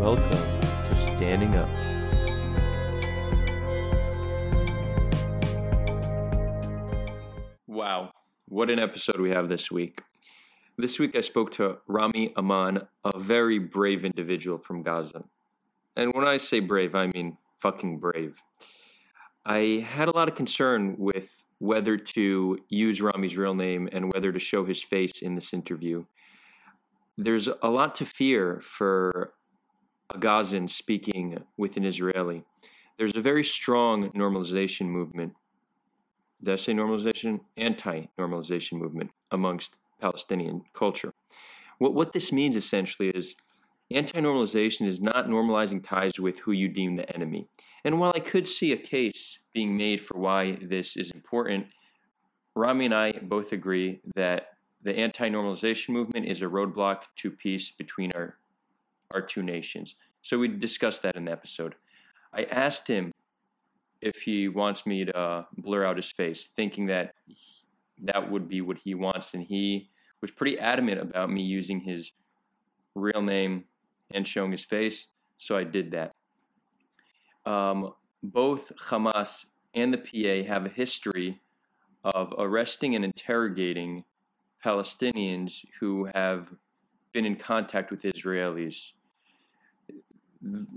Welcome to Standing Up. Wow, what an episode we have this week. This week I spoke to Rami Aman, a very brave individual from Gaza. And when I say brave, I mean fucking brave. I had a lot of concern with whether to use Rami's real name and whether to show his face in this interview. There's a lot to fear for Uh, a Gazan speaking with an Israeli. There's a very strong normalization movement. Did I say normalization? Anti normalization movement amongst Palestinian culture. What, what this means essentially is anti normalization is not normalizing ties with who you deem the enemy. And while I could see a case being made for why this is important, Rami and I both agree that the anti normalization movement is a roadblock to peace between our our two nations. So we discussed that in the episode. I asked him if he wants me to uh, blur out his face, thinking that that would be what he wants, and he was pretty adamant about me using his real name and showing his face. So I did that. Um, both Hamas and the PA have a history of arresting and interrogating Palestinians who have been in contact with Israelis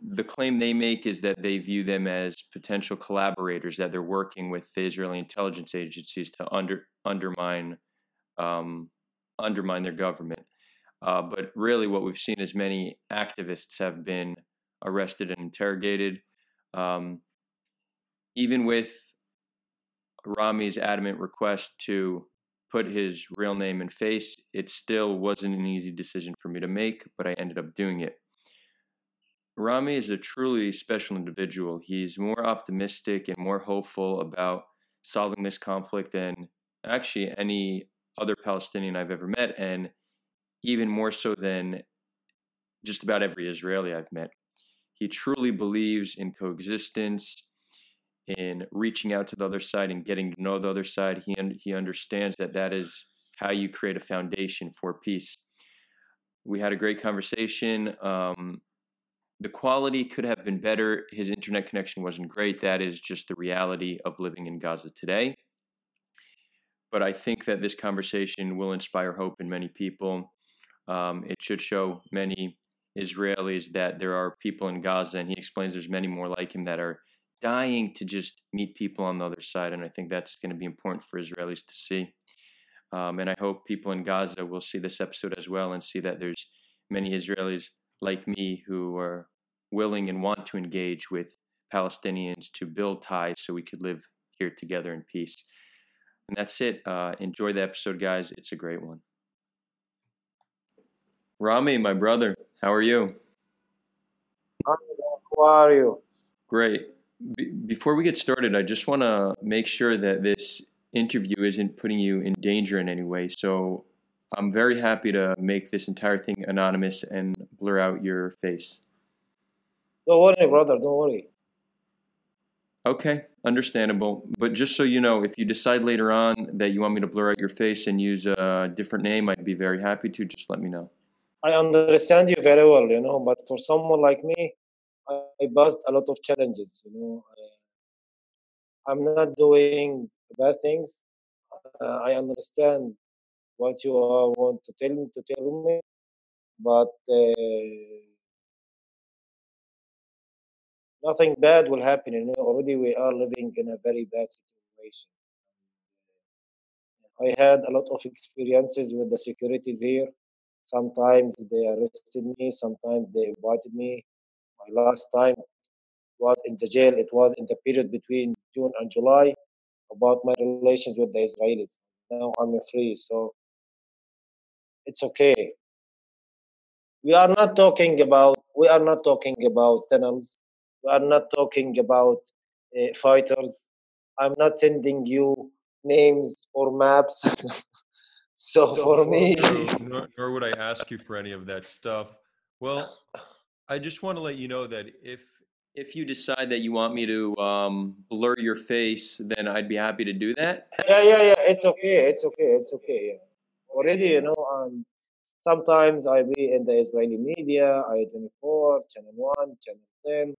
the claim they make is that they view them as potential collaborators, that they're working with the Israeli intelligence agencies to under, undermine um, undermine their government. Uh, but really, what we've seen is many activists have been arrested and interrogated. Um, even with Rami's adamant request to put his real name and face, it still wasn't an easy decision for me to make, but I ended up doing it. Rami is a truly special individual. He's more optimistic and more hopeful about solving this conflict than actually any other Palestinian I've ever met, and even more so than just about every Israeli I've met. He truly believes in coexistence, in reaching out to the other side and getting to know the other side. He, he understands that that is how you create a foundation for peace. We had a great conversation. Um, the quality could have been better. His internet connection wasn't great. That is just the reality of living in Gaza today. But I think that this conversation will inspire hope in many people. Um, it should show many Israelis that there are people in Gaza, and he explains there's many more like him that are dying to just meet people on the other side. And I think that's going to be important for Israelis to see. Um, and I hope people in Gaza will see this episode as well and see that there's many Israelis like me who are willing and want to engage with Palestinians to build ties so we could live here together in peace. And that's it. Uh, enjoy the episode, guys. It's a great one. Rami, my brother, how are you? How are you? Great. Be- before we get started, I just want to make sure that this interview isn't putting you in danger in any way. So I'm very happy to make this entire thing anonymous and blur out your face. Don't worry, brother. Don't worry. Okay, understandable. But just so you know, if you decide later on that you want me to blur out your face and use a different name, I'd be very happy to. Just let me know. I understand you very well, you know, but for someone like me, I passed a lot of challenges, you know. I'm not doing bad things. Uh, I understand what you want to tell me to tell me, but uh, nothing bad will happen. You know, already we are living in a very bad situation. I had a lot of experiences with the securities here. Sometimes they arrested me, sometimes they invited me. My last time was in the jail. It was in the period between June and July about my relations with the Israelis. Now I'm free, so it's okay. We are not talking about we are not talking about tunnels. We are not talking about uh, fighters. I'm not sending you names or maps. so, so, for me, nor, nor would I ask you for any of that stuff. Well, I just want to let you know that if if you decide that you want me to um, blur your face, then I'd be happy to do that. Yeah, yeah, yeah. It's okay. It's okay. It's okay. Yeah. Already, you know, um, Sometimes I be in the Israeli media, I24, Channel 1, Channel 10.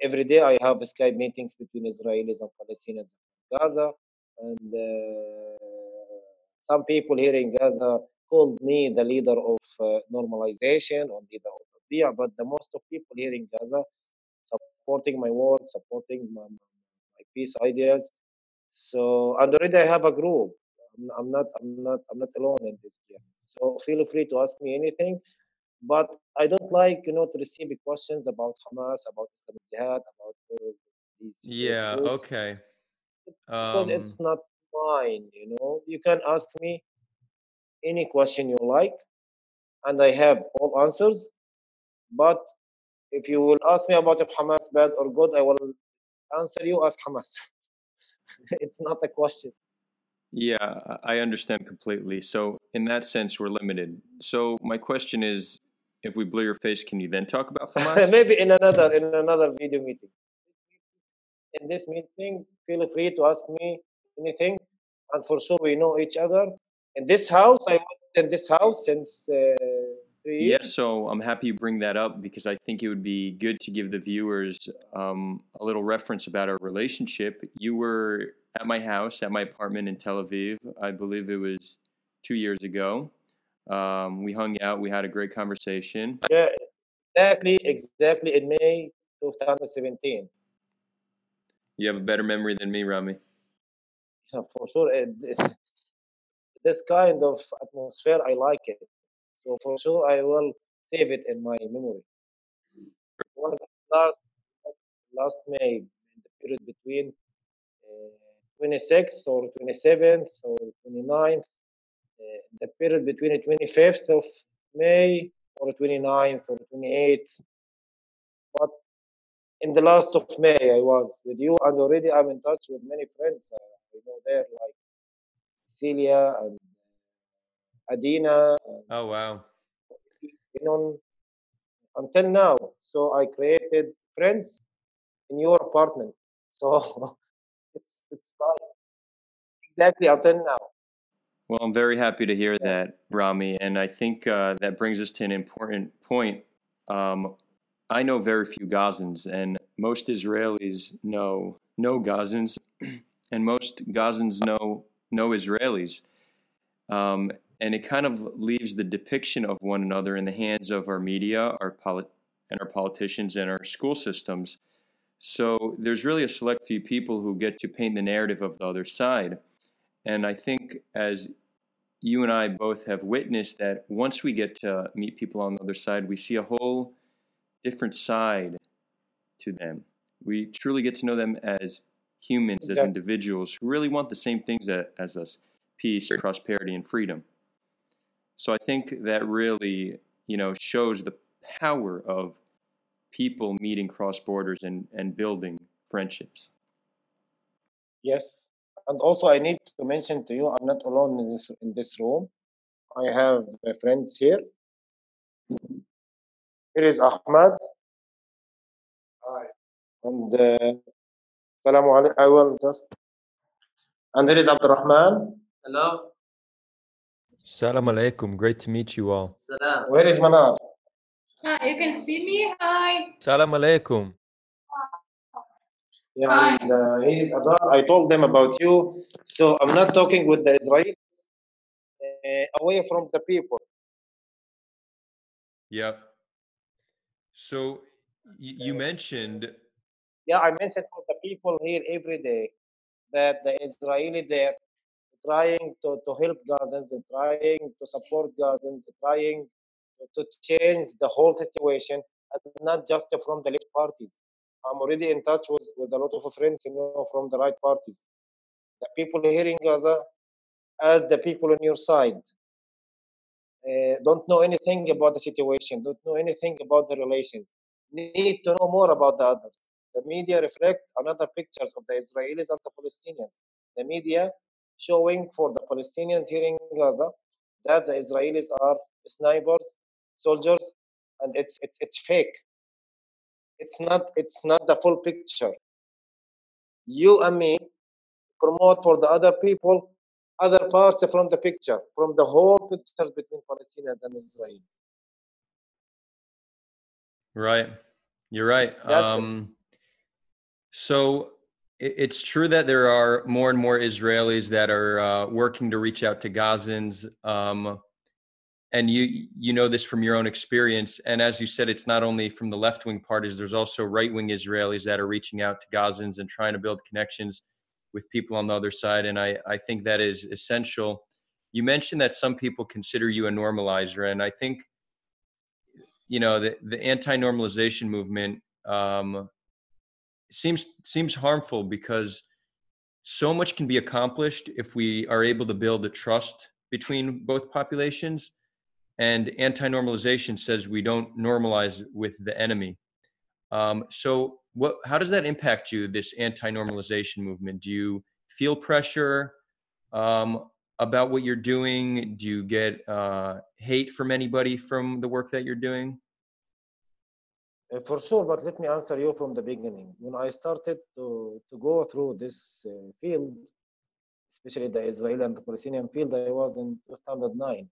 Every day I have Skype meetings between Israelis and Palestinians in Gaza. And uh, some people here in Gaza called me the leader of uh, normalization or leader of Rabia, but the most of people here in Gaza supporting my work, supporting my, my peace ideas. So and already I have a group. I'm, not I'm not I'm not alone in this journey. So feel free to ask me anything. But I don't like you know to receive questions about Hamas, about Islamic Jihad, about all these Yeah. groups Okay. because Um, it's not mine. You know, you can ask me any question you like, and I have all answers. But if you will ask me about if Hamas bad or good, I will answer you as Hamas. it's not a question. yeah, I I understand completely. So in that sense, we're limited. So my question is, if we blur your face, can you then talk about Hamas? Maybe in another in another video meeting. In this meeting, feel free to ask me anything, and for sure we know each other. In this house, I was in this house since uh, three years. Yes, so I'm happy you bring that up because I think it would be good to give the viewers um, a little reference about our relationship. You were at my house, at my apartment in Tel Aviv. I believe it was two years ago. Um, we hung out, we had a great conversation. Yeah, exactly, exactly in May 2017. You have a better memory than me, Rami. Yeah, for sure. this- This kind of atmosphere, I like it. So for sure, I will save it in my memory. Was last last May, in the period between uh, 26th or 27th or 29th, uh, the period between the 25th of May or the 29th or the 28th. But in the last of May, I was with you, and already I'm in touch with many friends. Uh, you know, there like Celia and Adina and Oh, wow. you know, until now. So I created friends in your apartment. So it's it's like exactly until now. Well, I'm very happy to hear that, Rami, and I think uh, that brings us to an important point. Um, I know very few Gazans, and most Israelis know know Gazans, and most Gazans know know Israelis. Um, and it kind of leaves the depiction of one another in the hands of our media, our polit- and our politicians, and our school systems. So there's really a select few people who get to paint the narrative of the other side. And I think as you and I both have witnessed that once we get to meet people on the other side, we see a whole different side to them. We truly get to know them as humans, as individuals who really want the same things a- as us peace, prosperity, and freedom. So I think that really, you know, shows the power of people meeting cross borders and, and building friendships. Yes. And also I need to mention to you, I'm not alone in this in this room. I have uh, friends here. Here is Ahmad. Hi. And uh, Salaam alaikum. I will just and here is Abdurrahman. Hello. Salam alaikum. Great to meet you all. Salam. Where is Manar? Hi, you can see me. Hi. Salam alaikum. Yeah, and uh, he is Adar. I told them about you. So I'm not talking with the Israelis uh, away from the people. Yep. So you, you mentioned Yeah, I mentioned for the people here every day that the Israeli they're trying to, to help Gazans, they're trying to support Gazans, trying to change the whole situation, and not just from the left parties. I'm already in touch with, with a lot of friends, you know, from the right parties. The people here in Gaza, as the people on your side, uh, don't know anything about the situation, don't know anything about the relations, need to know more about the others. The media reflect another pictures of the Israelis and the Palestinians. The media showing for the Palestinians here in Gaza that the Israelis are snipers, soldiers, and it's it's it's fake. It's not it's not the full picture. You and me promote for the other people other parts from the picture, from the whole pictures between Palestinians and Israel. Right. You're right. That's it. Um, so it's true that there are more and more Israelis that are uh, working to reach out to Gazans. Um, and you you know this from your own experience. And as you said, it's not only from the left wing parties. There's also right wing Israelis that are reaching out to Gazans and trying to build connections with people on the other side. And I I think that is essential. You mentioned that some people consider you a normalizer, and I think you know the the anti-normalization movement um, seems seems harmful because so much can be accomplished if we are able to build a trust between both populations and anti-normalization says we don't normalize with the enemy um, so what how does that impact you this anti-normalization movement do you feel pressure um, about what you're doing do you get uh, hate from anybody from the work that you're doing Uh, for sure, but let me answer you from the beginning. When I started to, to go through this uh, field, especially the Israeli and the Palestinian field, I was in 2009.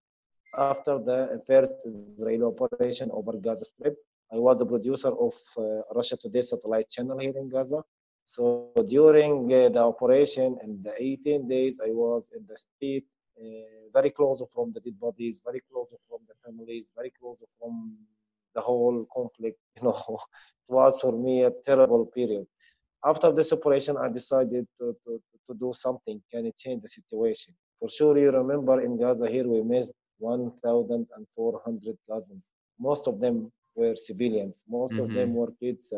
After the first Israeli operation over Gaza Strip, I was a producer of uh, Russia Today satellite channel here in Gaza. So during uh, the operation and the 18 days, I was in the street, uh, very close from the dead bodies, very close from the families, very close from the whole conflict. You know, it was for me a terrible period. After this operation, I decided to, to, to do something. Can it change the situation? For sure, you remember in Gaza here we missed 1,400 Gazans. Most of them were civilians. Most of them were kids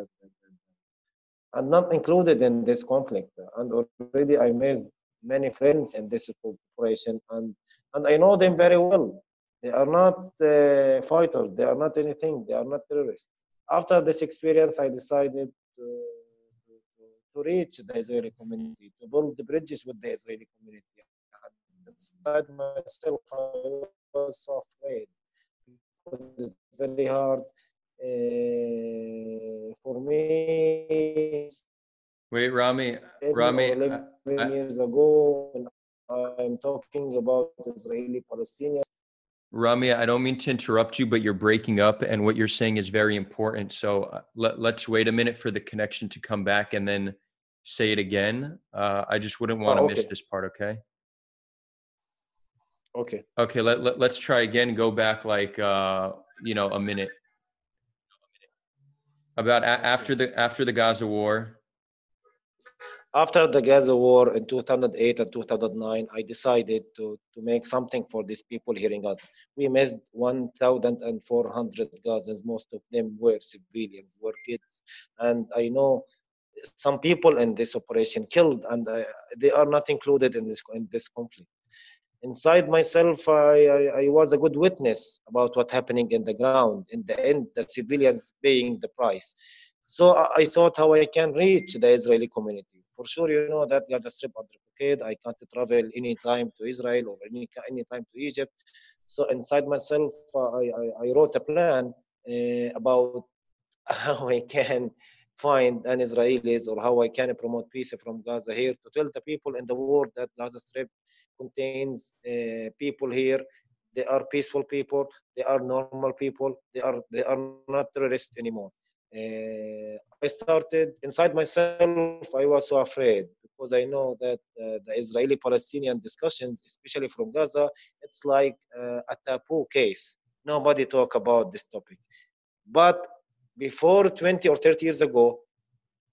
and, not included in this conflict. And already I made many friends in this operation, and and I know them very well. They are not uh, fighters. They are not anything. They are not terrorists. After this experience, I decided to, to, to reach the Israeli community, to build the bridges with the Israeli community. And inside myself, I was afraid because it's very hard uh, for me. wait rami Rami, 11 I- years ago, when I'm talking about Israeli Palestinian. Rami, I don't mean to interrupt you, but you're breaking up, and what you're saying is very important. So uh, let, let's wait a minute for the connection to come back and then say it again. Uh, I just wouldn't want to Oh, miss this part, okay? Okay. Okay, let, let, let's try again. Go back like, uh, you know, a minute. About a- after the after the Gaza war. After the Gaza war in 2008 and 2009, I decided to, to make something for these people here in Gaza. We missed 1,400 Gazans. Most of them were civilians, were kids. And I know some people in this operation killed, and uh, they are not included in this in this conflict. Inside myself, I, I, I was a good witness about what happening in the ground. In the end, the civilians paying the price. So I, I thought how I can reach the Israeli community. For sure, you know that Gaza Strip under blockade. I can't travel anytime to Israel or any any time to Egypt. So inside myself, uh, I, I, I wrote a plan uh, about how I can find an Israelis or how I can promote peace from Gaza here to tell the people in the world that Gaza Strip contains uh, people here. They are peaceful people. They are normal people. They are they are not terrorists anymore. Uh, I started inside myself. I was so afraid because I know that uh, the Israeli-Palestinian discussions, especially from Gaza, it's like uh, a taboo case. Nobody talk about this topic. But before 20 or 30 years ago,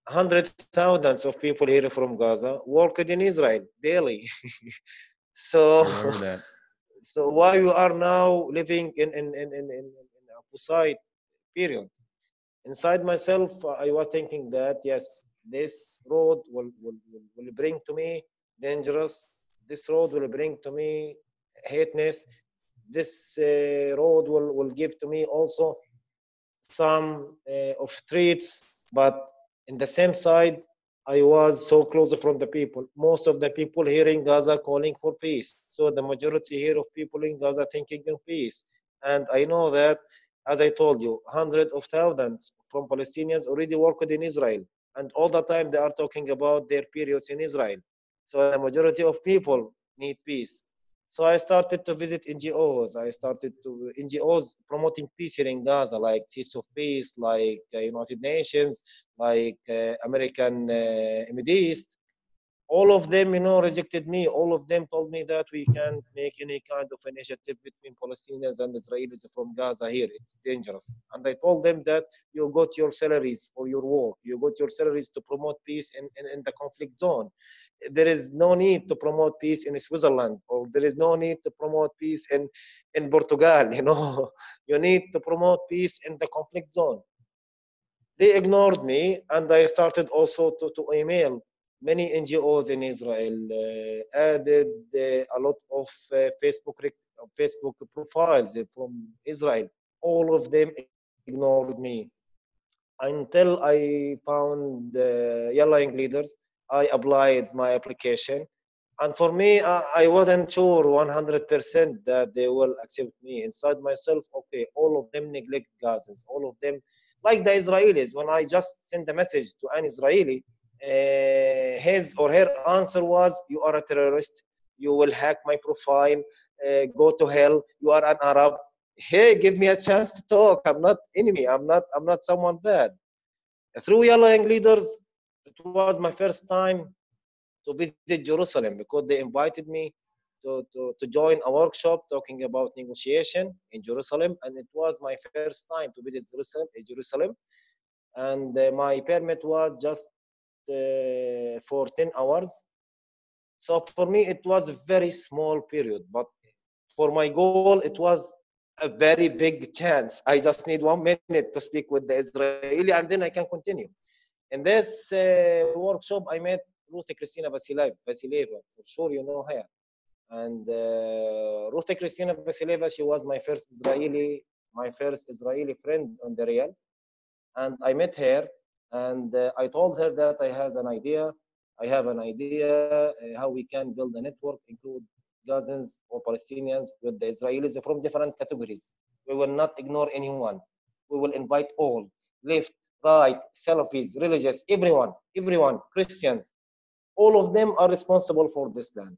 hundred thousands of people here from Gaza worked in Israel daily. so I remember that. so why you are now living in in in in, in, in opposite period? Inside myself i was thinking that yes this road will, will, will, will bring to me dangerous. This road will bring to me hateness this uh, road will, will give to me also some uh, of threats. But in the same side I was so close from the people. Most of the people here in Gaza calling for peace. So the majority here of people in Gaza thinking in peace. And I know that, as I told you, hundreds of thousands from Palestinians already worked in Israel. And all the time they are talking about their periods in Israel. So the majority of people need peace. So I started to visit NGOs. I started to NGOs promoting peace here in Gaza, like Seeds of Peace, like uh, United Nations, like uh, American uh, Middle East all of them, you know, rejected me. All of them told me that we can't make any kind of initiative between Palestinians and Israelis from Gaza here. It's dangerous. And I told them that you got your salaries for your work. You got your salaries to promote peace in, in, in the conflict zone. There is no need to promote peace in Switzerland, or there is no need to promote peace in, in Portugal. You know, you need to promote peace in the conflict zone. They ignored me, and I started also to, to email many NGOs in Israel uh, added uh, a lot of uh, Facebook Facebook profiles from Israel. All of them ignored me until I found uh, Yalla Young Leaders. I applied my application, and for me, I, I wasn't sure 100% that they will accept me. Inside myself, okay, all of them neglect Gazans. All of them, like the Israelis, when I just send a message to an Israeli, his or her answer was, "You are a terrorist. You will hack my profile. Uh, go to hell. You are an Arab." Hey, give me a chance to talk. I'm not enemy. I'm not. I'm not someone bad. Through Yalla Young Leaders, it was my first time to visit Jerusalem because they invited me to, to, to join a workshop talking about negotiation in Jerusalem, and it was my first time to visit Jerusalem. Jerusalem, and uh, my permit was just uh, for 10 hours. So for me, it was a very small period, but for my goal, it was a very big chance. I just need one minute to speak with the Israeli, and then I can continue. In this uh, workshop, I met Ruth Christina Vasileva. Vasileva, for sure you know her. And uh, Ruth Christina Vasileva, she was my first Israeli, my first Israeli friend on the real. And I met her and uh, I told her that I have an idea. I have an idea uh, how we can build a network, include Gazans or Palestinians with the Israelis from different categories. We will not ignore anyone. We will invite all, left, right, Salafis, religious, everyone, everyone, Christians. All of them are responsible for this plan.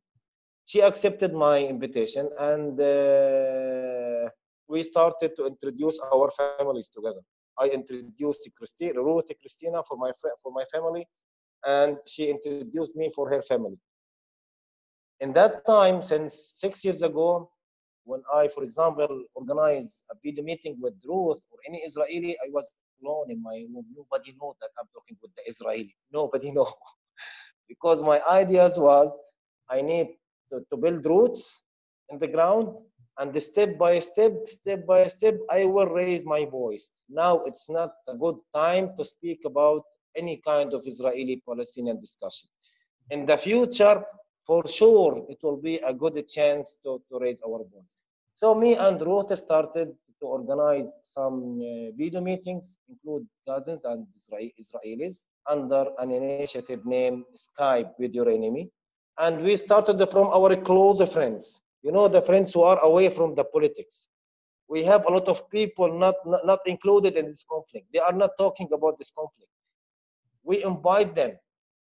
She accepted my invitation and uh, we started to introduce our families together. I introduced Christina, Ruth Christina for my for my family, and she introduced me for her family. In that time, since six years ago, when I, for example, organized a video meeting with Ruth or any Israeli, I was alone in my room. Nobody know that I'm talking with the Israeli. Nobody know. because my ideas was I need to, to build roots in the ground and step by step, step by step, I will raise my voice. Now it's not a good time to speak about any kind of Israeli-Palestinian discussion. In the future, for sure, it will be a good chance to, to raise our voice. So me and Ruth started to organize some uh, video meetings, include Gazans and Israelis, under an initiative named Skype with your enemy. And we started from our close friends you know the friends who are away from the politics. We have a lot of people not, not, not included in this conflict. They are not talking about this conflict. We invite them.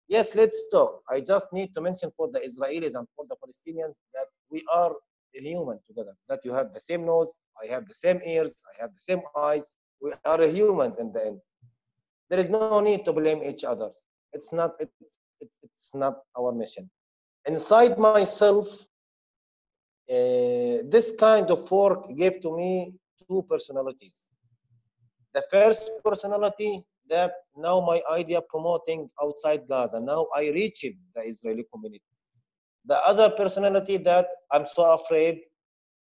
Yes let's talk. I just need to mention for the israelis and for the palestinians that we are human together that you have the same nose i have the same ears i have the same eyes. We are humans in the end. There is no need to blame each other it's not it's, it's, it's not our mission. Inside myself uh, this kind of work gave to me two personalities. The first personality that now my idea promoting outside Gaza. Now I reached the Israeli community. The other personality that I'm so afraid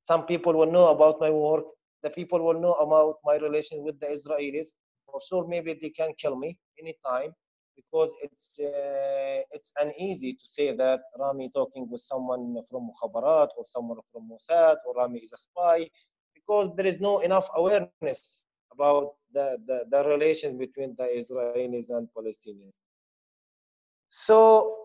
some people will know about my work. The people will know about my relation with the Israelis. For sure, maybe they can kill me anytime because it's uh, it's uneasy to say that Rami talking with someone from Mukhabarat or someone from Mossad or Rami is a spy because there is no enough awareness about the, the, the relations between the Israelis and Palestinians. So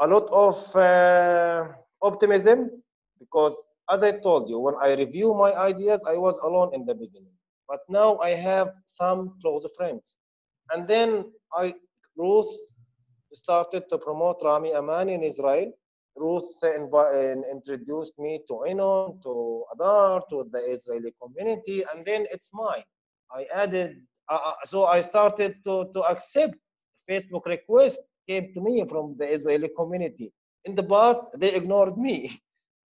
a lot of uh, optimism because as I told you, when I review my ideas, I was alone in the beginning. But now I have some close friends. And then I Ruth started to promote Rami Aman in Israel. Ruth introduced me to Enon, to Adar, to the Israeli community, and then it's mine. I added, uh, uh, so I started to, to accept Facebook requests came to me from the Israeli community. In the past, they ignored me.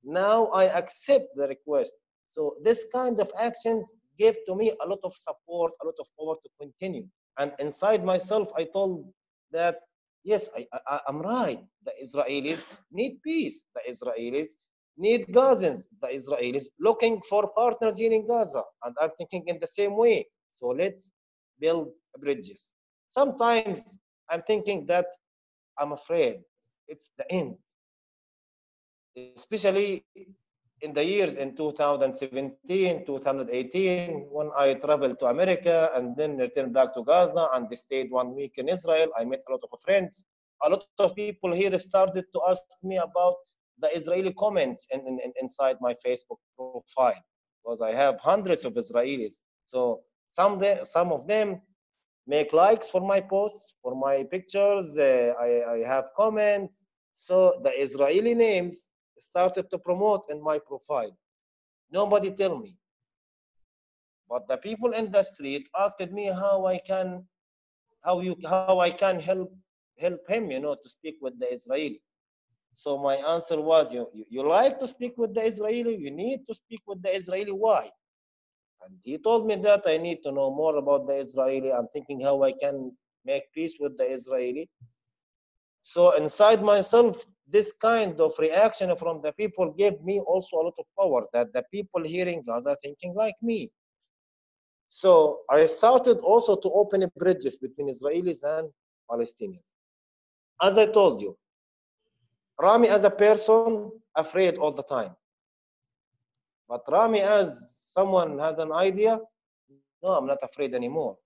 Now I accept the request. So this kind of actions gave to me a lot of support, a lot of power to continue. And inside myself, I told that yes, I, I, I'm right. The Israelis need peace. The Israelis need Gazans. The Israelis looking for partners here in Gaza. And I'm thinking in the same way. So let's build bridges. Sometimes I'm thinking that I'm afraid it's the end. Especially in the years in 2017, 2018, when I traveled to America and then returned back to Gaza and stayed one week in Israel, I met a lot of friends. A lot of people here started to ask me about the Israeli comments in, in, in- inside my Facebook profile because I have hundreds of Israelis. So some some of them make likes for my posts, for my pictures. Uh, I, I have comments. So the Israeli names started to promote in my profile. Nobody tell me. But the people in the street asked me how I can, how you, how I can help help him, you know, to speak with the Israeli. So my answer was, you, you, you like to speak with the Israeli, you need to speak with the Israeli. Why? And he told me that I need to know more about the Israeli. I'm thinking how I can make peace with the Israeli. So inside myself, this kind of reaction from the people gave me also a lot of power that the people here in Gaza thinking like me. So I started also to open bridges between Israelis and Palestinians. As I told you, Rami as a person afraid all the time. But Rami as someone has an idea, no, I'm not afraid anymore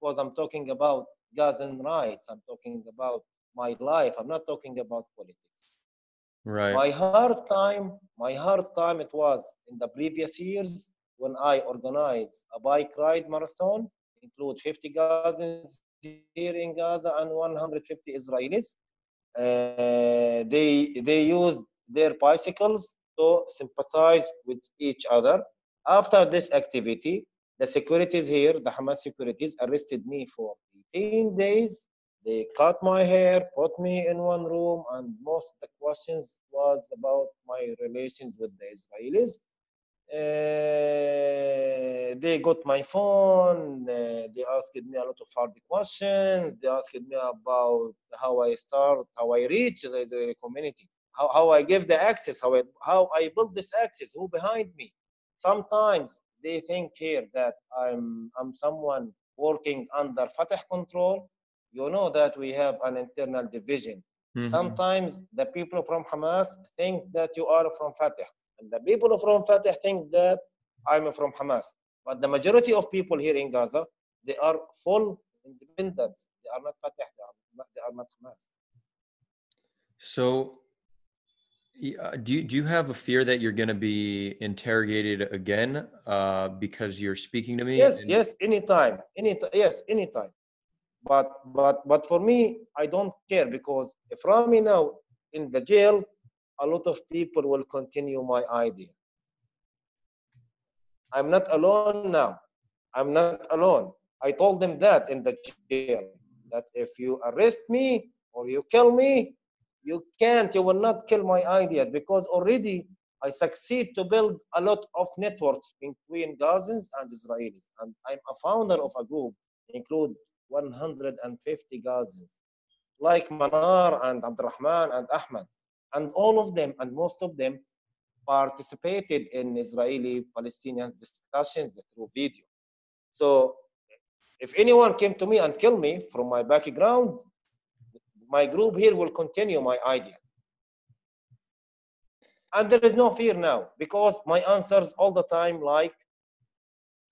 because I'm talking about Gazan rights. I'm talking about my life. I'm not talking about politics. Right. My hard time, my hard time it was in the previous years when I organized a bike ride marathon, include 50 Gazans here in Gaza and 150 Israelis. Uh, they they used their bicycles to sympathize with each other. After this activity, the securities here, the Hamas securities, arrested me for 18 days. They cut my hair, put me in one room, and most of the questions was about my relations with the Israelis. Uh, they got my phone. Uh, they asked me a lot of hard questions. They asked me about how I start, how I reach the Israeli community, how, how I give the access, how I, how I build this access, who behind me. Sometimes they think here that I'm I'm someone working under Fatah control. You know that we have an internal division. Mhm. Sometimes the people from Hamas think that you are from Fatah, and the people from Fatah think that I'm from Hamas. But the majority of people here in Gaza, they are full independents. They are not Fatah. They are not, they are not Hamas. So, uh, do you, do you have a fear that you're going to be interrogated again uh, because you're speaking to me? Yes, and- yes, anytime, any yes, anytime. But but but for me, I don't care because if Rami now in the jail, a lot of people will continue my idea. I'm not alone now. I'm not alone. I told them that in the jail that if you arrest me or you kill me, you can't, you will not kill my ideas because already I succeed to build a lot of networks between Gazans and Israelis. And I'm a founder of a group, include 150 Gazans, like Manar and Abdurrahman and Ahmed. And all of them, and most of them, participated in Israeli Palestinian discussions through video. So if anyone came to me and killed me from my background, my group here will continue my idea. And there is no fear now because my answers all the time like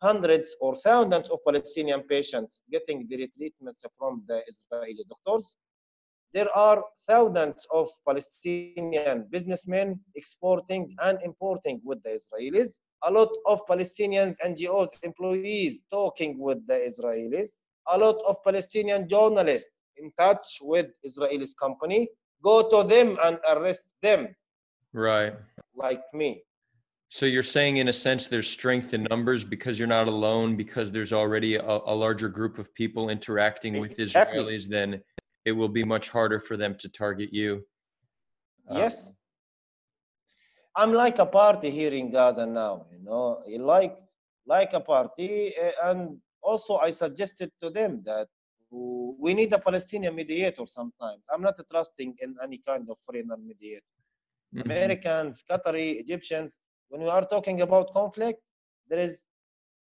hundreds or thousands of Palestinian patients getting their treatments from the Israeli doctors. There are thousands of Palestinian businessmen exporting and importing with the Israelis. A lot of Palestinian NGOs employees talking with the Israelis. A lot of Palestinian journalists in touch with Israelis company. go to them and arrest them Right. like me. So you're saying, in a sense, there's strength in numbers because you're not alone, because there's already a, a larger group of people interacting with Exactly. Israelis, then it will be much harder for them to target you. Uh, Yes. I'm like a party here in Gaza now, you know, like like a party, uh, and also I suggested to them that we need a Palestinian mediator sometimes. I'm not trusting in any kind of foreigner mediator. mhm. Americans, Qatari, Egyptians, when we are talking about conflict, there is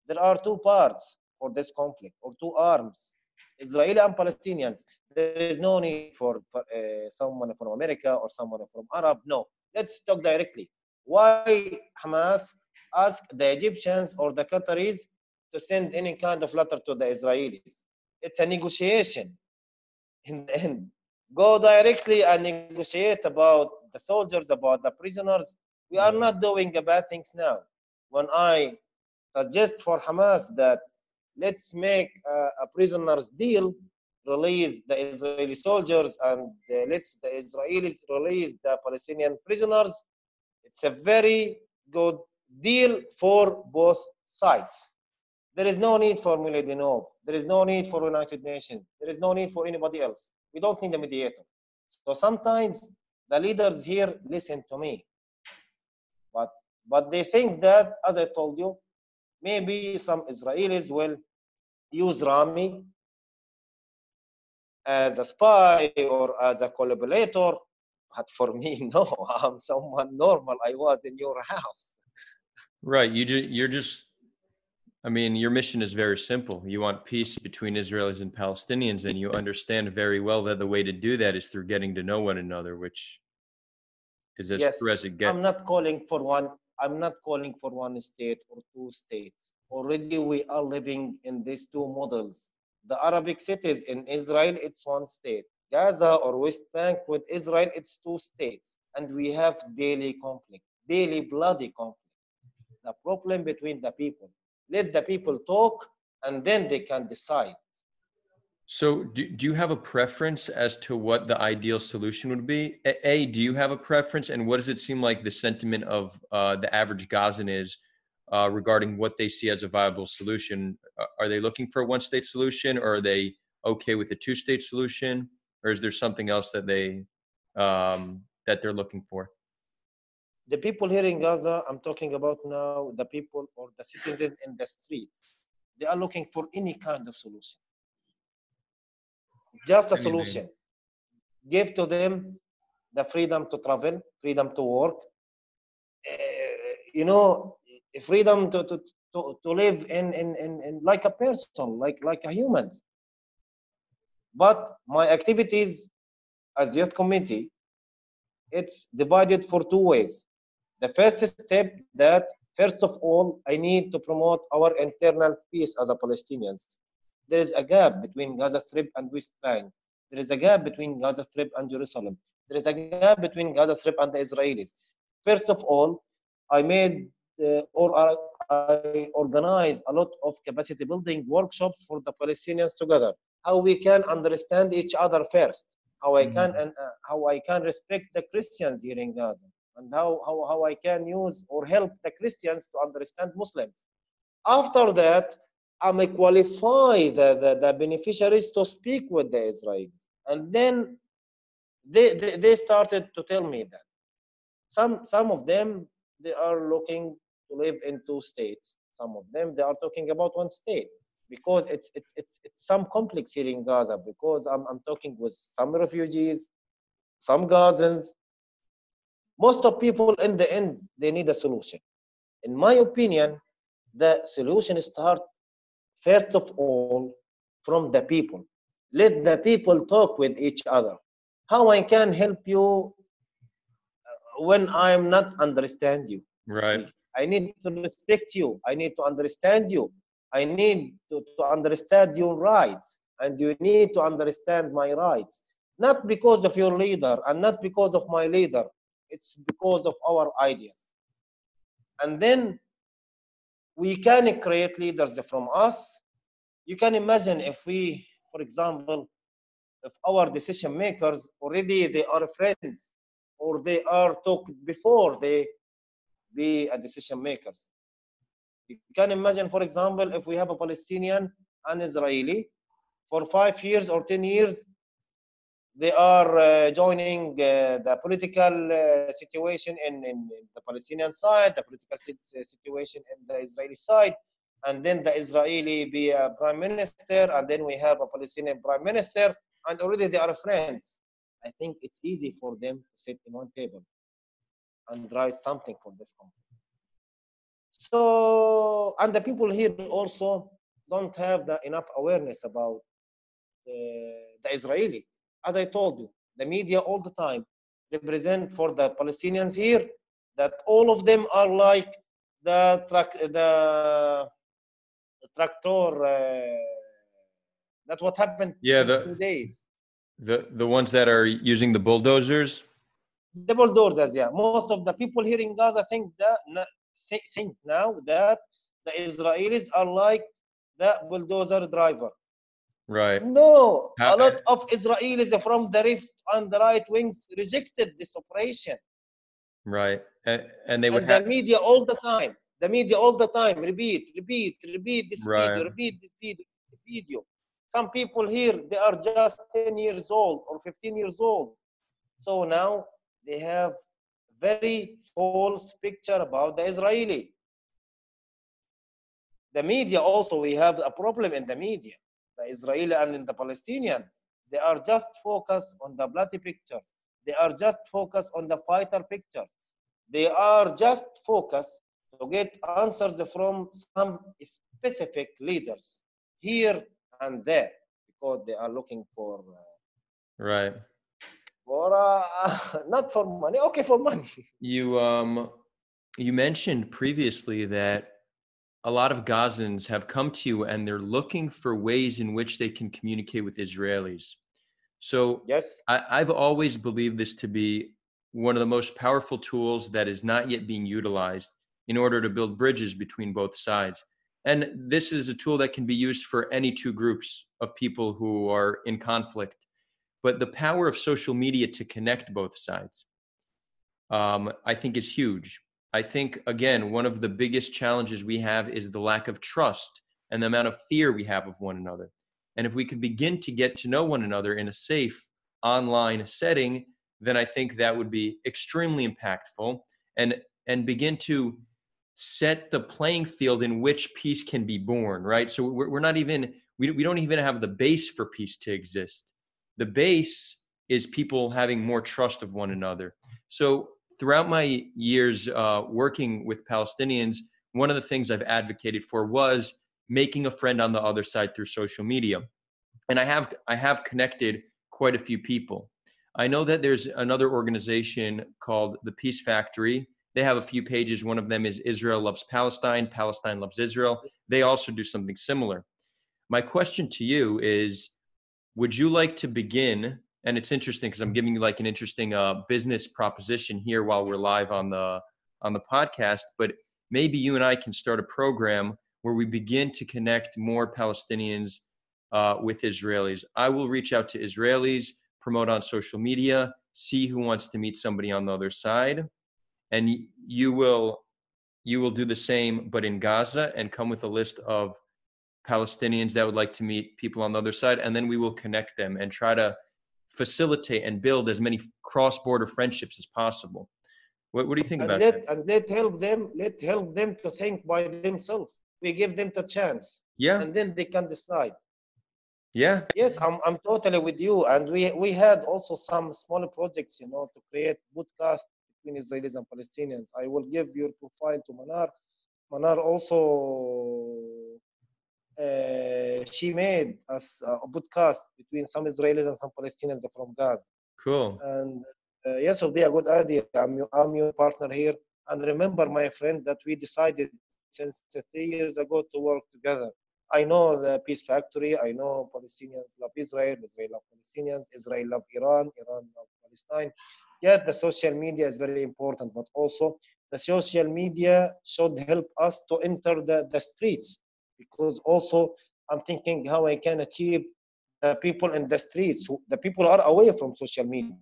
there are two parts for this conflict or two arms, Israeli and Palestinians. There is no need for, for uh, someone from America or someone from Arab. No, let's talk directly. Why Hamas ask the Egyptians or the Qataris to send any kind of letter to the Israelis? It's a negotiation. In the end, go directly and negotiate about the soldiers, about the prisoners. We are not doing the bad things now. When I suggest for Hamas that let's make a, a prisoners deal, release the Israeli soldiers and let's the Israelis release the Palestinian prisoners. It's a very good deal for both sides. There is no need for Miladinov. There is no need for United Nations. There is no need for anybody else. We don't need a mediator. So sometimes the leaders here listen to me, but but they think that, as I told you, maybe some Israelis will use Rami as a spy or as a collaborator. But for me, no, I'm someone normal. I was in your house. Right. You ju- you're just. I mean, your mission is very simple. You want peace between Israelis and Palestinians, and you understand very well that the way to do that is through getting to know one another, which is as Yes, as it gets. I'm not calling for one. I'm not calling for one state or two states. Already, we are living in these two models. The Arabic cities in Israel, it's one state. Gaza or West Bank with Israel, it's two states. And we have daily conflict, daily bloody conflict. The problem between the people. Let the people talk and then they can decide. So, do, do you have a preference as to what the ideal solution would be? A, a, do you have a preference, and what does it seem like the sentiment of uh, the average Gazan is uh, regarding what they see as a viable solution? Are they looking for a one-state solution, or are they okay with a two-state solution, or is there something else that they um, that they're looking for? The people here in Gaza, I'm talking about now, the people or the citizens in the streets, they are looking for any kind of solution. Just a solution. Give to them the freedom to travel, freedom to work, uh, you know, freedom to, to, to, to live in, in, in, in like a person, like, like a human. But my activities as youth committee, it's divided for two ways. The first step that first of all, I need to promote our internal peace as a Palestinians. There is a gap between Gaza Strip and West Bank. There is a gap between Gaza Strip and Jerusalem. There is a gap between Gaza Strip and the Israelis. First of all, I made uh, or I, I organized a lot of capacity building workshops for the Palestinians together. How we can understand each other first. How I can and uh, how I can respect the Christians here in Gaza, and how, how how I can use or help the Christians to understand Muslims. After that, I may qualify the, the, the beneficiaries to speak with the Israelis. And then they, they, they started to tell me that. Some, some of them, they are looking to live in two states. Some of them, they are talking about one state because it's, it's, it's, it's some complex here in Gaza because I'm, I'm talking with some refugees, some Gazans. Most of people in the end, they need a solution. In my opinion, the solution start first of all from the people. Let the people talk with each other. How i can help you uh, when i'm not understand you? Right. i need to respect you. I need to understand you. I need to, to understand your rights and you need to understand my rights. Not because of your leader and not because of my leader. It's because of our ideas. And then we can create leaders from us. You can imagine if we, for example, if our decision makers already they are friends or they are talked before they be a decision makers. You can imagine, for example, if we have a Palestinian and Israeli for five years or 10 years, they are uh, joining uh, the political uh, situation in, in, the Palestinian side, the political situation in the Israeli side, and then the Israeli be a prime minister, and then we have a Palestinian prime minister, and already they are friends. I think it's easy for them to sit in one table and write something for this country. So, and the people here also don't have the enough awareness about the, the Israeli. As I told you, the media all the time represent for the Palestinians here that all of them are like the truck, the, the tractor. Uh, that's what happened. Yeah, the two days. The the ones that are using the bulldozers. The bulldozers, yeah. Most of the people here in Gaza think that think now that the Israelis are like the bulldozer driver. Right. No, How, a lot of Israelis from the left and the right wings rejected this operation. Right, and, and they would. And have... the media all the time. The media all the time repeat, repeat, repeat this right. video, repeat this video, video. Some people here they are just 10 years old or 15 years old. So now they have very false picture about the Israeli. The media also, we have a problem in the media, the Israeli and in the Palestinian. They are just focused on the bloody pictures. They are just focused on the fighter pictures. They are just focused to get answers from some specific leaders here and there because they are looking for uh, right for uh, not for money okay for money you um you mentioned previously that a lot of Gazans have come to you and they're looking for ways in which they can communicate with Israelis. So yes, I, I've always believed this to be one of the most powerful tools that is not yet being utilized in order to build bridges between both sides. And this is a tool that can be used for any two groups of people who are in conflict but the power of social media to connect both sides um, i think is huge i think again one of the biggest challenges we have is the lack of trust and the amount of fear we have of one another. And if we could begin to get to know one another in a safe online setting then i think that would be extremely impactful and and begin to set the playing field in which peace can be born right? So we're, we're not even we, we don't even have the base for peace to exist. The base is people having more trust of one another. So throughout my years uh, working with Palestinians, one of the things I've advocated for was making a friend on the other side through social media. And I have I have connected quite a few people. I know that there's another organization called the Peace Factory. They have a few pages. One of them is Israel Loves Palestine, Palestine Loves Israel. They also do something similar. My question to you is would you like to begin and it's interesting because i'm giving you like an interesting uh, business proposition here while we're live on the on the podcast but maybe you and i can start a program where we begin to connect more palestinians uh, with israelis. I will reach out to israelis promote on social media see who wants to meet somebody on the other side and you will you will do the same but in gaza and come with a list of Palestinians that would like to meet people on the other side, and then we will connect them and try to facilitate and build as many cross-border friendships as possible. What, what do you think and about let, that? And let help them. Let help them to think by themselves. We give them the chance. Yeah. And then they can decide. Yeah. Yes, I'm I'm totally with you. And we we had also some smaller projects, you know, to create podcast between Israelis and Palestinians. I will give your profile to Manar. Manar also uh, she made us a podcast between some Israelis and some Palestinians from Gaza. Cool. And uh, yes, it'll be a good idea. I'm, I'm your partner here. And remember, my friend, that we decided since three years ago to work together. I know the Peace Factory. I know Palestinians love Israel. Israel love Palestinians. Israel love Iran. Iran love Palestine. Yet the social media is very important, but also the social media should help us to enter the, the streets because also I'm thinking how I can achieve the people in the streets, the people are away from social media.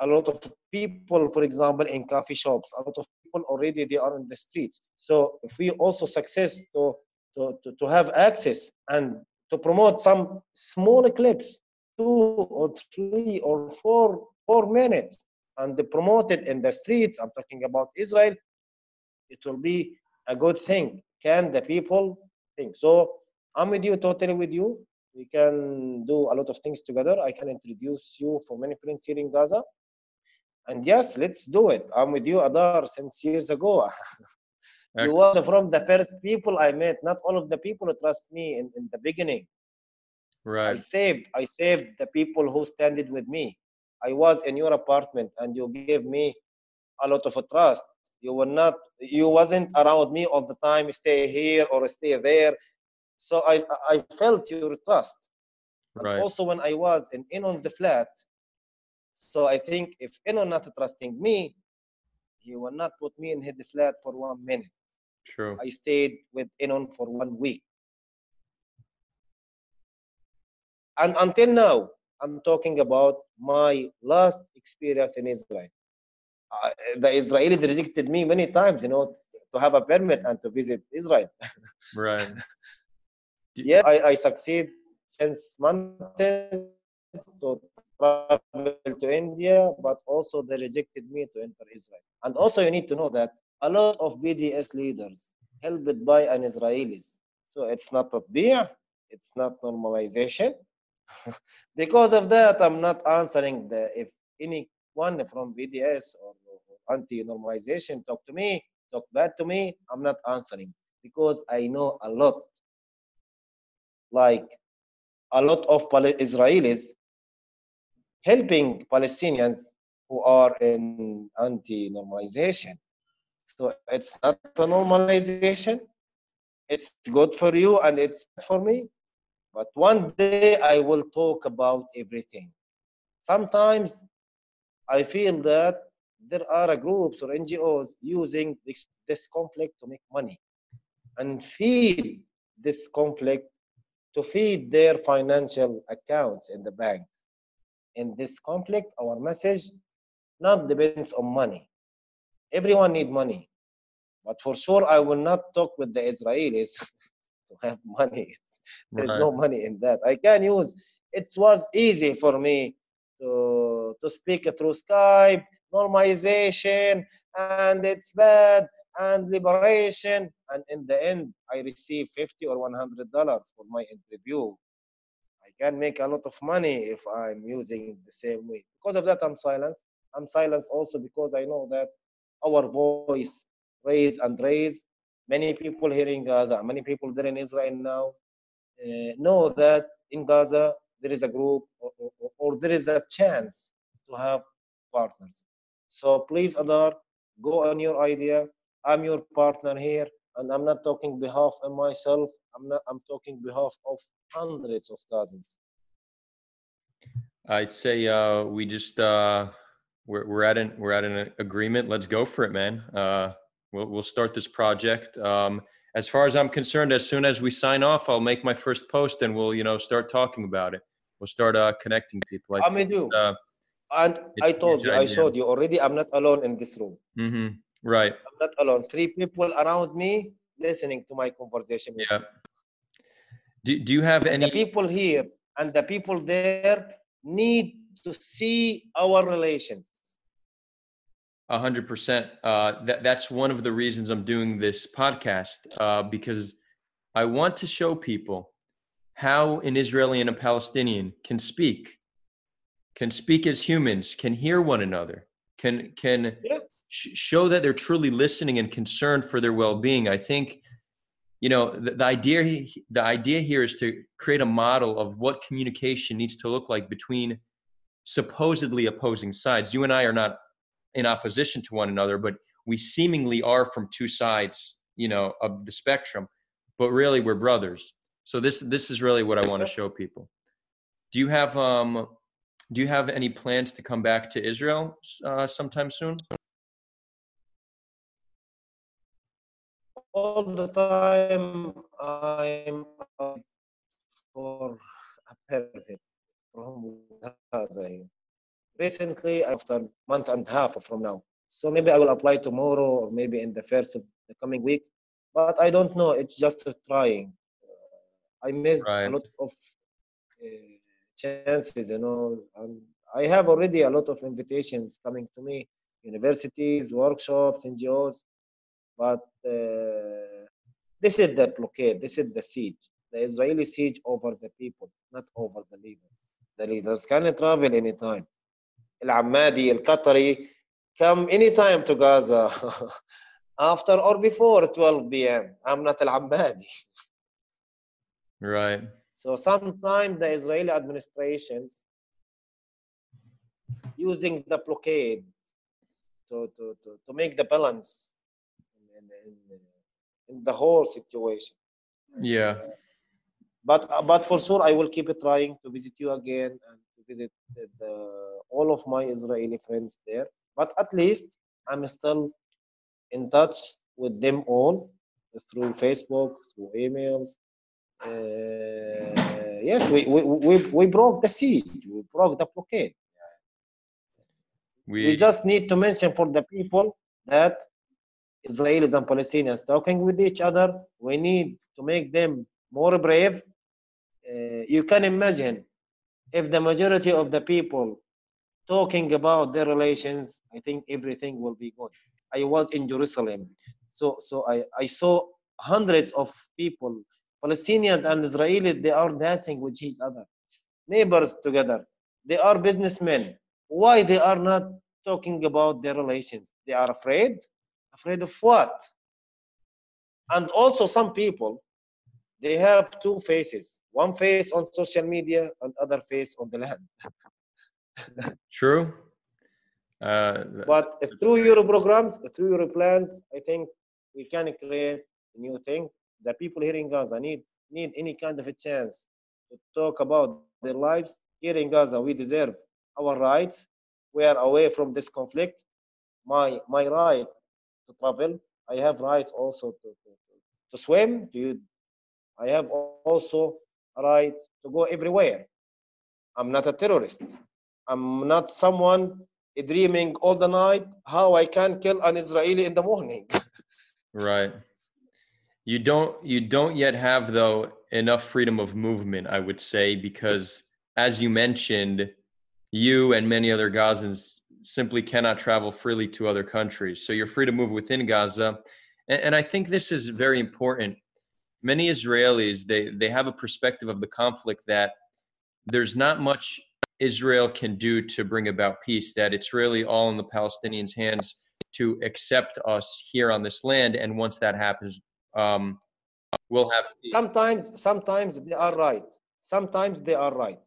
A lot of people, for example, in coffee shops, a lot of people already they are in the streets. So if we also success to to, to, to have access and to promote some small clips, two or three or four four minutes, and promote it in the streets. I'm talking about Israel. It will be a good thing. Can the people think? So I'm with you, totally with you. We can do a lot of things together. I can introduce you for many friends here in Gaza. And yes, let's do it. I'm with you, Adar, since years ago. you were from the first people I met. Not all of the people trust me in, in the beginning. Right. I saved, I saved the people who standed with me. I was in your apartment and you gave me a lot of trust. You were not, you wasn't around me all the time, stay here or stay there. So I, I felt your trust. Right. also when I was in Enon's flat, so I think if Enon not trusting me, he will not put me in his flat for one minute. True. I stayed with Enon for one week. And until now, I'm talking about my last experience in Israel. Uh, the Israelis rejected me many times, you know, to have a permit and to visit Israel. Right. Yes, I, I succeed since months to travel to India, but also they rejected me to enter Israel. And also you need to know that a lot of BDS leaders helped by an Israelis. So it's not a tatbi'ah, it's not normalization. because of that, I'm not answering the if anyone from BDS anti-normalization talk to me, talk bad to me, I'm not answering because I know a lot like a lot of Israelis helping Palestinians who are in anti-normalization. So it's not a normalization. It's good for you and it's for me. But one day I will talk about everything. Sometimes I feel that there are groups or NGOs using this, this conflict to make money and feed this conflict to feed their financial accounts in the banks. In this conflict, our message not depends on money. Everyone need money, but for sure I will not talk with the Israelis to have money. It's, there's Right. no money in that. I can use. It was easy for me to to speak through Skype, normalization, and it's bad and liberation. And in the end, I receive 50 or 100 dollars for my interview. I can make a lot of money if I'm using the same way. Because of that, I'm silent. I'm silent also because I know that our voice raise and raise. Many people here in Gaza, many people there in Israel now uh, know that in Gaza there is a group or, or, or there is a chance to have partners. So please, Adar, go on your idea. I'm your partner here, and I'm not talking behalf of myself. I'm not. I'm talking behalf of hundreds of Gazans. I'd say uh, we just uh, we're we're at an we're at an agreement. Let's go for it, man. Uh, we'll we'll start this project. Um, as far as I'm concerned, as soon as we sign off, I'll make my first post and we'll you know start talking about it. We'll start uh, connecting people. I with you. Uh, And I told you, I showed you already. I'm not alone in this room. mhm, Right. I'm not alone. Three people around me listening to my conversation. Yeah. Do Do you have And any? the people here and the people there need to see our relations. A hundred percent. Uh, that that's one of the reasons I'm doing this podcast uh, because I want to show people how an Israeli and a Palestinian can speak, can speak as humans, can hear one another, can can Yeah. sh- show that they're truly listening and concerned for their well-being. I think, you know, the, the idea he- the idea here is to create a model of what communication needs to look like between supposedly opposing sides. You and I are not in opposition to one another, but we seemingly are from two sides, you know, of the spectrum. But really, we're brothers. So this this is really what I want to show people. Do you have um do you have any plans to come back to Israel uh, sometime soon? All the time I'm for a perfect from Gaza. Recently, after a month and a half from now. So maybe I will apply tomorrow or maybe in the first of the coming week. But I don't know. It's just trying. I missed Right. a lot of uh, chances, you know. And I have already a lot of invitations coming to me, universities, workshops, NGOs, but uh, this is the blockade, this is the siege, the Israeli siege over the people, not over the leaders. The leaders can travel anytime. Al-Ahmadi, Al-Qatari, come anytime to Gaza after or before 12 p.m. I'm not Al-Ahmadi. Right. So sometimes the Israeli administrations using the blockade to, to, to, to make the balance in, in, in the whole situation. Yeah. But uh, but for sure I will keep trying to visit you again and to visit the, the, all of my Israeli friends there. But at least I'm still in touch with them all through Facebook, through emails. Uh, yes, we, we, we, we broke the siege, we broke the blockade. We, We just need to mention for the people that Israelis and Palestinians talking with each other. We need to make them more brave. Uh, you can imagine if the majority of the people talking about their relations, I think everything will be good. I was in Jerusalem, so so I, I saw hundreds of people, Palestinians and Israelis, they are dancing with each other, neighbors together. They are businessmen. Why they are not talking about their relations? They are afraid. Afraid of what? And also some people, they have two faces. One face on social media and other face on the land. true. Uh, But through your programs, through your plans, I think we can create a new thing. The people here in Gaza need need any kind of a chance to talk about their lives. Here in Gaza, we deserve our rights. We are away from this conflict. My my right to travel. I have rights also to, to, to swim. To you, I have also a right to go everywhere. I'm not a terrorist. I'm not someone dreaming all the night how I can kill an Israeli in the morning. Right. You don't you don't yet have though enough freedom of movement, I would say, because as you mentioned, you and many other Gazans simply cannot travel freely to other countries. So you're free to move within Gaza. And, and I think this is very important. Many Israelis they they have a perspective of the conflict that there's not much Israel can do to bring about peace, that it's really all in the Palestinians' hands to accept us here on this land. And once that happens, um, we'll have. Sometimes, sometimes they are right. Sometimes they are right.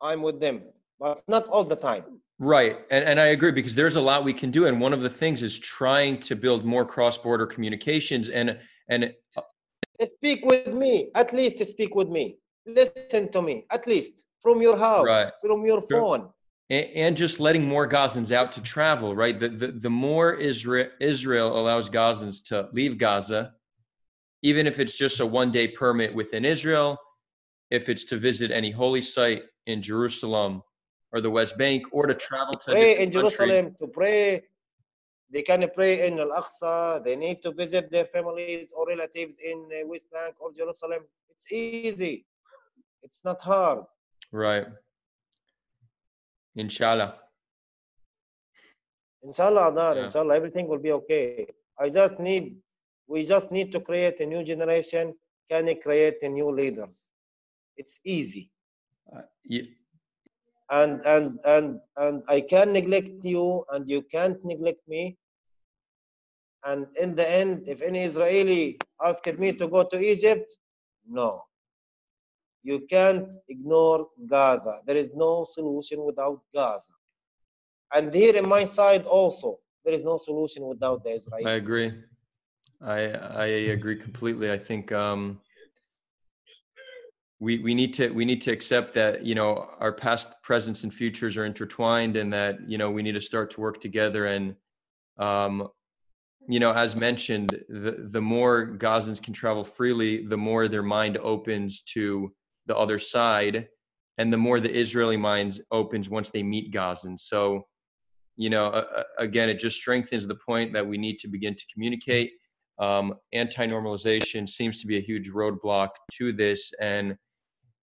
I'm with them, but not all the time. Right. And, and I agree because there's a lot we can do. And one of the things is trying to build more cross border communications. And, and Speak with me. At least speak with me. Listen to me. At least from your house, Right. from your phone. and, and just letting more Gazans out to travel, right? The, the, the more Israel, Israel allows Gazans to leave Gaza, even if it's just a one day permit within Israel, if it's to visit any holy site in Jerusalem or the West Bank, or to travel to Pray in. Jerusalem to pray. They can pray in Al Aqsa. They need to visit their families or relatives in uh, West Bank or Jerusalem. It's easy. It's not hard. Right. Inshallah. Inshallah, Adar, Yeah. inshallah, everything will be okay. I just need, we just need to create a new generation. Can I create a new leaders? It's easy. Uh, ye- And and and and I can neglect you, and you can't neglect me. And in the end, if any Israeli asked me to go to Egypt, no. You can't ignore Gaza. There is no solution without Gaza. And here in my side also, there is no solution without the Israelis. I agree. I I agree completely. I think um, we we need to we need to accept that you know our past, presents, and futures are intertwined, and that you know we need to start to work together. And um, you know, as mentioned, the the more Gazans can travel freely, the more their mind opens to the other side, and the more the Israeli mind opens once they meet Gazans. So, you know, uh, again, it just strengthens the point that we need to begin to communicate. Um, anti-normalization seems to be a huge roadblock to this, and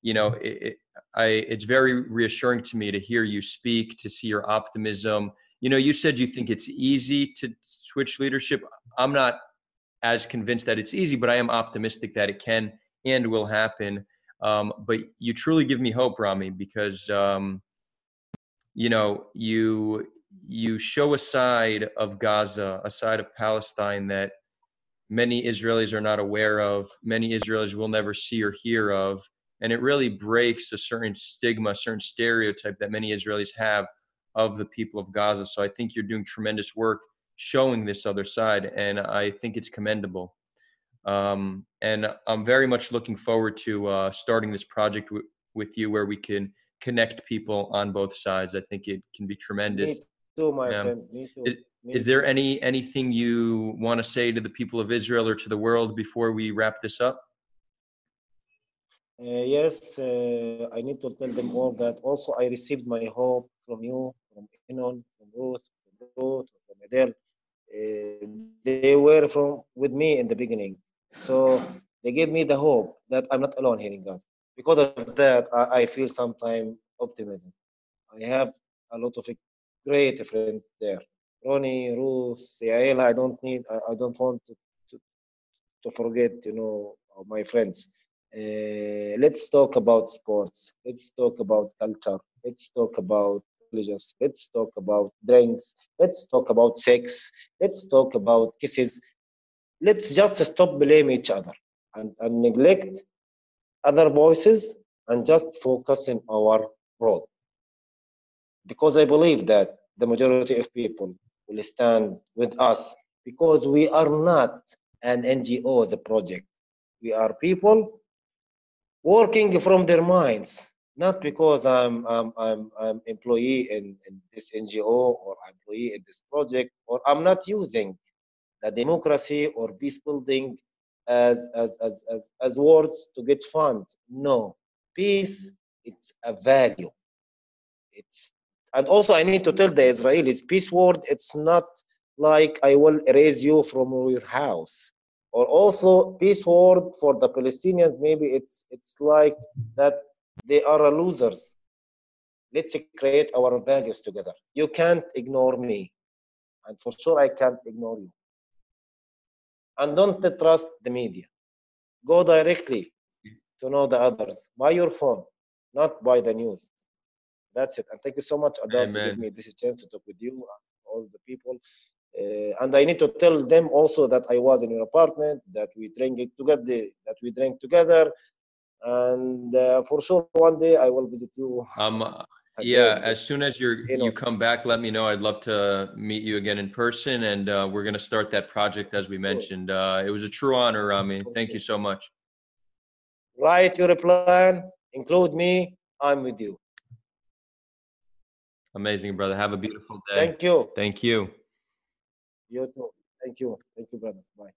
you know, it, it, I, it's very reassuring to me to hear you speak, to see your optimism. You know, you said you think it's easy to switch leadership. I'm not as convinced that it's easy, but I am optimistic that it can and will happen. Um, but you truly give me hope, Rami, because um, you know you you show a side of Gaza, a side of Palestine that many Israelis are not aware of, many Israelis will never see or hear of, and it really breaks a certain stigma, a certain stereotype that many Israelis have of the people of Gaza. So I think you're doing tremendous work showing this other side, and I think it's commendable. Um, and I'm very much looking forward to uh, starting this project w- with you, where we can connect people on both sides. I think it can be tremendous. Me too, my friend. Me too. Is, Me is there any anything you want to say to the people of Israel or to the world before we wrap this up? Uh, yes, uh, I need to tell them all that. Also, I received my hope from you, from Enon, from Ruth, from Ruth, from Adele. Uh, they were from with me in the beginning, so they gave me the hope that I'm not alone here in Gaza. Because of that, I, I feel sometimes optimism. I have a lot of great friends there. Ronnie, Ruth, Yaela, I don't need, I, I don't want to, to, to forget, you know, my friends. Uh, let's talk about sports. Let's talk about culture. Let's talk about religious. Let's talk about drinks. Let's talk about sex. Let's talk about kisses. Let's just stop blame each other and, and neglect other voices and just focus on our road. Because I believe that the majority of people will stand with us because we are not an NGO a project. We are people working from their minds, not because I'm I'm I'm I'm employee in, in this NGO or employee in this project, or I'm not using the democracy or peace building as as as as, as words to get funds. No, peace it's a value. It's and also I need to tell the Israelis peace word. It's not like I will erase you from your house or also peace word for the Palestinians. Maybe it's it's like that they are losers. Let's create our values together. You can't ignore me, and for sure I can't ignore you. And don't trust the media. Go directly to know the others by your phone, not by the news. That's it. And thank you so much, Adel, to give me this chance to talk with you, and all the people. Uh, and I need to tell them also that I was in your apartment, that we drank together, that we drank together, and uh, for sure one day I will visit you. Um. Yeah, as soon as you're You come back, let me know. I'd love to meet you again in person, and uh, we're gonna start that project as we mentioned. Uh, it was a true honor, Rami. Thank you so much. Write your plan, include me. I'm with you. Amazing, brother. Have a beautiful day. Thank you. Thank you. You too. Thank you. Thank you, brother. Bye.